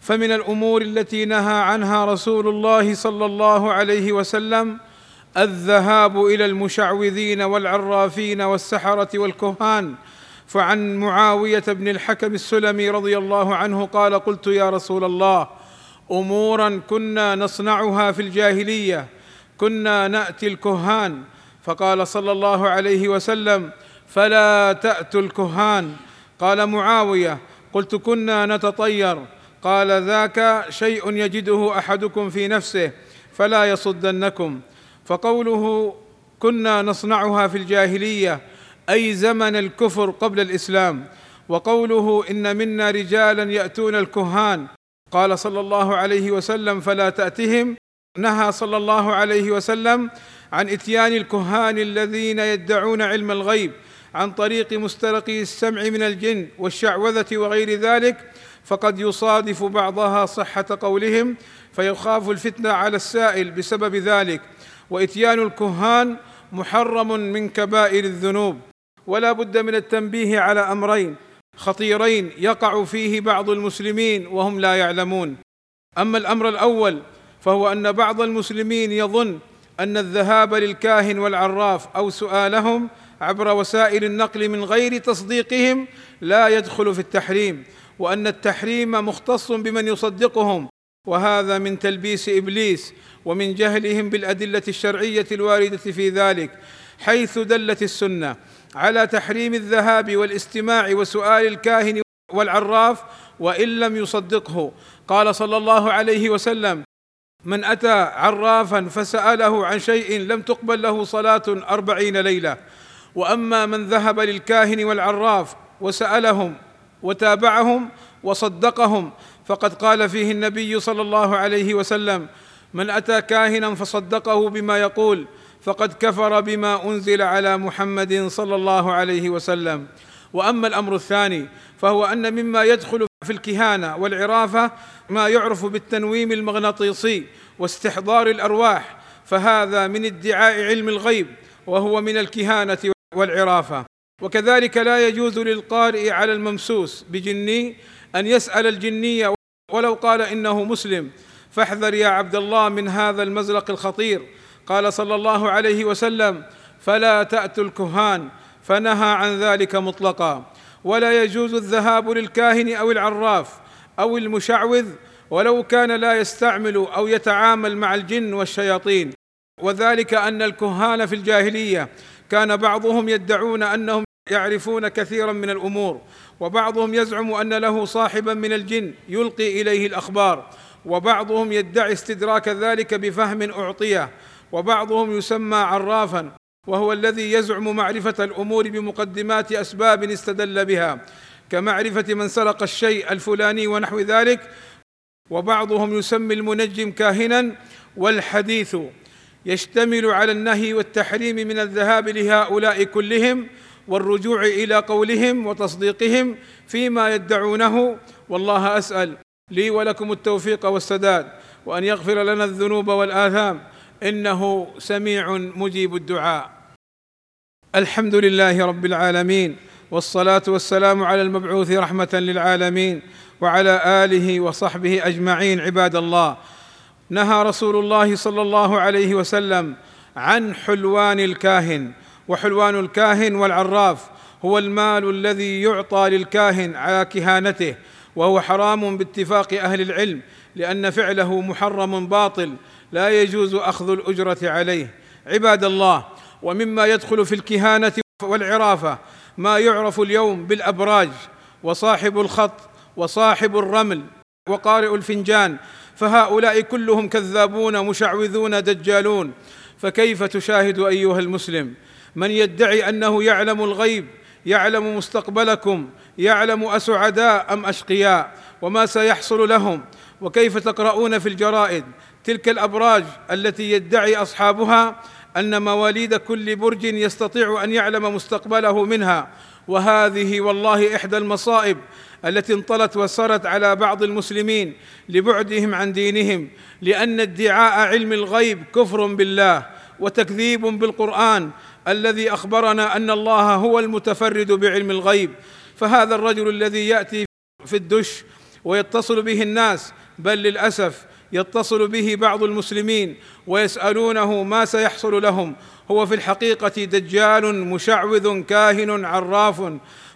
فمن الأمور التي نهى عنها رسول الله صلى الله عليه وسلم الذهاب إلى المشعوذين والعرافين والسحرة والكهان. فعن معاوية بن الحكم السلمي رضي الله عنه قال قلت يا رسول الله أمورا كنا نصنعها في الجاهلية كنا نأتي الكهان. فقال صلى الله عليه وسلم فلا تأتوا الكهان. قال معاوية قلت كنا نتطير قال ذاك شيء يجده أحدكم في نفسه فلا يصدنكم. فقوله كنا نصنعها في الجاهلية أي زمن الكفر قبل الإسلام. وقوله إن منا رجالا يأتون الكهان قال صلى الله عليه وسلم فلا تأتهم. نهى صلى الله عليه وسلم عن إتيان الكهان الذين يدعون علم الغيب. عن طريق مسترقي السمع من الجن والشعوذة وغير ذلك فقد يصادف بعضها صحة قولهم فيخاف الفتنة على السائل بسبب ذلك. وإتيان الكهان محرم من كبائر الذنوب. ولا بد من التنبيه على أمرين خطيرين يقع فيه بعض المسلمين وهم لا يعلمون. أما الأمر الأول فهو أن بعض المسلمين يظن أن الذهاب للكاهن والعراف أو سؤالهم عبر وسائل النقل من غير تصديقهم لا يدخل في التحريم وأن التحريم مختص بمن يصدقهم وهذا من تلبيس إبليس ومن جهلهم بالأدلة الشرعية الواردة في ذلك حيث دلت السنة على تحريم الذهاب والاستماع وسؤال الكاهن والعراف وإن لم يصدقه. قال صلى الله عليه وسلم من أتى عرافا فسأله عن شيء لم تقبل له صلاة أربعين ليلة وأما من ذهب للكاهن والعراف وسألهم وتابعهم وصدقهم فقد قال فيه النبي صلى الله عليه وسلم من أتى كاهنا فصدقه بما يقول فقد كفر بما أنزل على محمد صلى الله عليه وسلم. وأما الأمر الثاني فهو أن مما يدخل في الكهانة والعرافه ما يعرف بالتنويم المغناطيسي واستحضار الأرواح فهذا من ادعاء علم الغيب وهو من الكهانة والعرافة. وكذلك لا يجوز للقارئ على الممسوس بجني أن يسأل الجنيه ولو قال إنه مسلم. فاحذر يا عبد الله من هذا المزلق الخطير. قال صلى الله عليه وسلم فلا تأتوا الكهان فنهى عن ذلك مطلقا. ولا يجوز الذهاب للكاهن أو العراف أو المشعوذ ولو كان لا يستعمل أو يتعامل مع الجن والشياطين. وذلك أن الكهان في الجاهلية كان بعضهم يدعون أنهم يعرفون كثيرا من الأمور وبعضهم يزعم أن له صاحبا من الجن يلقي إليه الأخبار وبعضهم يدعي استدراك ذلك بفهم أعطيه وبعضهم يسمى عرافا وهو الذي يزعم معرفة الأمور بمقدمات أسباب استدل بها كمعرفة من سرق الشيء الفلاني ونحو ذلك وبعضهم يسمي المنجم كاهنا والحديث يشتمل على النهي والتحريم من الذهاب لهؤلاء كلهم والرجوع إلى قولهم وتصديقهم فيما يدعونه. والله أسأل لي ولكم التوفيق والسداد وأن يغفر لنا الذنوب والآثام. إنه سميع مجيب الدعاء. الحمد لله رب العالمين والصلاة والسلام على المبعوث رحمة للعالمين وعلى آله وصحبه أجمعين عباد الله. نهى رسول الله صلى الله عليه وسلم عن حلوان الكاهن وحلوان الكاهن والعراف هو المال الذي يعطى للكاهن على كهانته وهو حرام باتفاق أهل العلم لأن فعله محرم باطل لا يجوز أخذ الأجرة عليه. عباد الله ومما يدخل في الكهانة والعرافه ما يعرف اليوم بالأبراج وصاحب الخط وصاحب الرمل وقارئ الفنجان فهؤلاء كلهم كذابون مشعوذون دجالون. فكيف تشاهد أيها المسلم؟ من يدعي أنه يعلم الغيب يعلم مستقبلكم يعلم أسعداء أم أشقياء؟ وما سيحصل لهم؟ وكيف تقرؤون في الجرائد؟ تلك الأبراج التي يدعي أصحابها أن مواليد كل برج يستطيع أن يعلم مستقبله منها وهذه والله إحدى المصائب التي انطلت وسرت على بعض المسلمين لبعدهم عن دينهم لأن ادعاء علم الغيب كفر بالله وتكذيب بالقرآن الذي أخبرنا أن الله هو المتفرد بعلم الغيب. فهذا الرجل الذي يأتي في الدش ويتصل به الناس بل للأسف يتصل به بعض المسلمين ويسألونه ما سيحصل لهم. هو في الحقيقة دجال مشعوذ كاهن عراف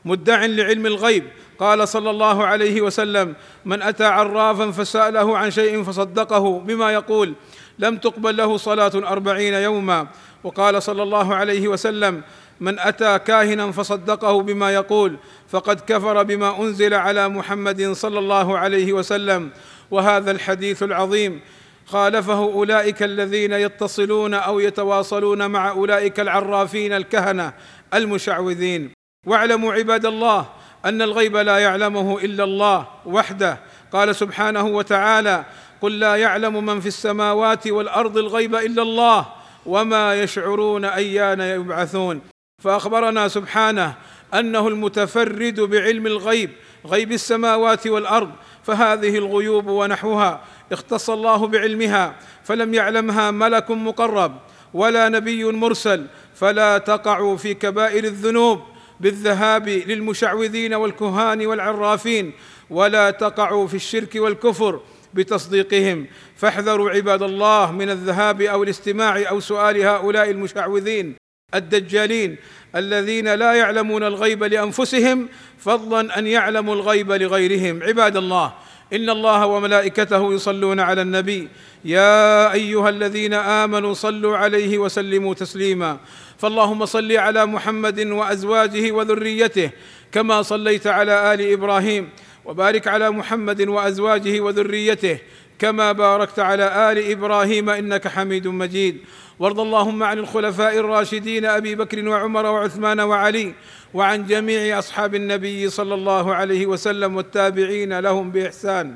مدع لعلم الغيب. قال صلى الله عليه وسلم من أتى عرافا فسأله عن شيء فصدقه بما يقول لم تقبل له صلاة أربعين يوما. وقال صلى الله عليه وسلم من أتى كاهنا فصدقه بما يقول فقد كفر بما أنزل على محمد صلى الله عليه وسلم. وهذا الحديث العظيم. خالفه أولئك الذين يتصلون أو يتواصلون مع أولئك العرافين الكهنة المشعوذين. واعلموا عباد الله أن الغيب لا يعلمه إلا الله وحده. قال سبحانه وتعالى قل لا يعلم من في السماوات والأرض الغيب إلا الله وما يشعرون أيان يبعثون. فأخبرنا سبحانه أنه المتفرد بعلم الغيب غيب السماوات والأرض فهذه الغيوب ونحوها اختص الله بعلمها فلم يعلمها ملك مقرب ولا نبي مرسل فلا تقعوا في كبائر الذنوب بالذهاب للمشعوذين والكهان والعرافين ولا تقعوا في الشرك والكفر بتصديقهم. فاحذروا عباد الله من الذهاب أو الاستماع أو سؤال هؤلاء المشعوذين الدجالين الذين لا يعلمون الغيب لأنفسهم فضلا أن يعلموا الغيب لغيرهم. عباد الله إن الله وملائكته يصلون على النبي. يا أيها الذين آمنوا صلوا عليه وسلموا تسليما. فاللهم صل على محمد وأزواجه وذريته كما صليت على آل إبراهيم. وبارك على محمد وأزواجه وذريته كما باركت على آل إبراهيم إنك حميد مجيد. وارض اللهم عن الخلفاء الراشدين أبي بكر وعمر وعثمان وعلي وعن جميع أصحاب النبي صلى الله عليه وسلم والتابعين لهم بإحسان.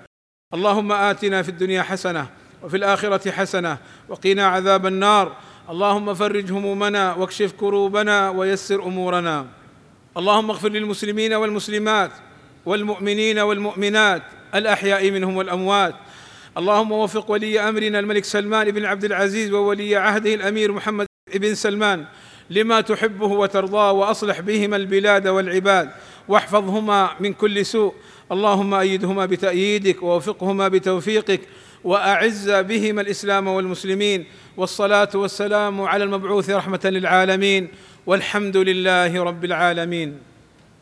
اللهم آتنا في الدنيا حسنة وفي الآخرة حسنة وقنا عذاب النار. اللهم فرج همومنا واكشف كروبنا ويسر أمورنا. اللهم اغفر للمسلمين والمسلمات والمؤمنين والمؤمنات الأحياء منهم والأموات. اللهم وفق ولي أمرنا الملك سلمان بن عبد العزيز وولي عهده الأمير محمد بن سلمان لما تحبه وترضاه وأصلح بهما البلاد والعباد واحفظهما من كل سوء. اللهم أيدهما بتأييدك ووفقهما بتوفيقك وأعز بهما الإسلام والمسلمين. والصلاة والسلام على المبعوث رحمة للعالمين. والحمد لله رب العالمين.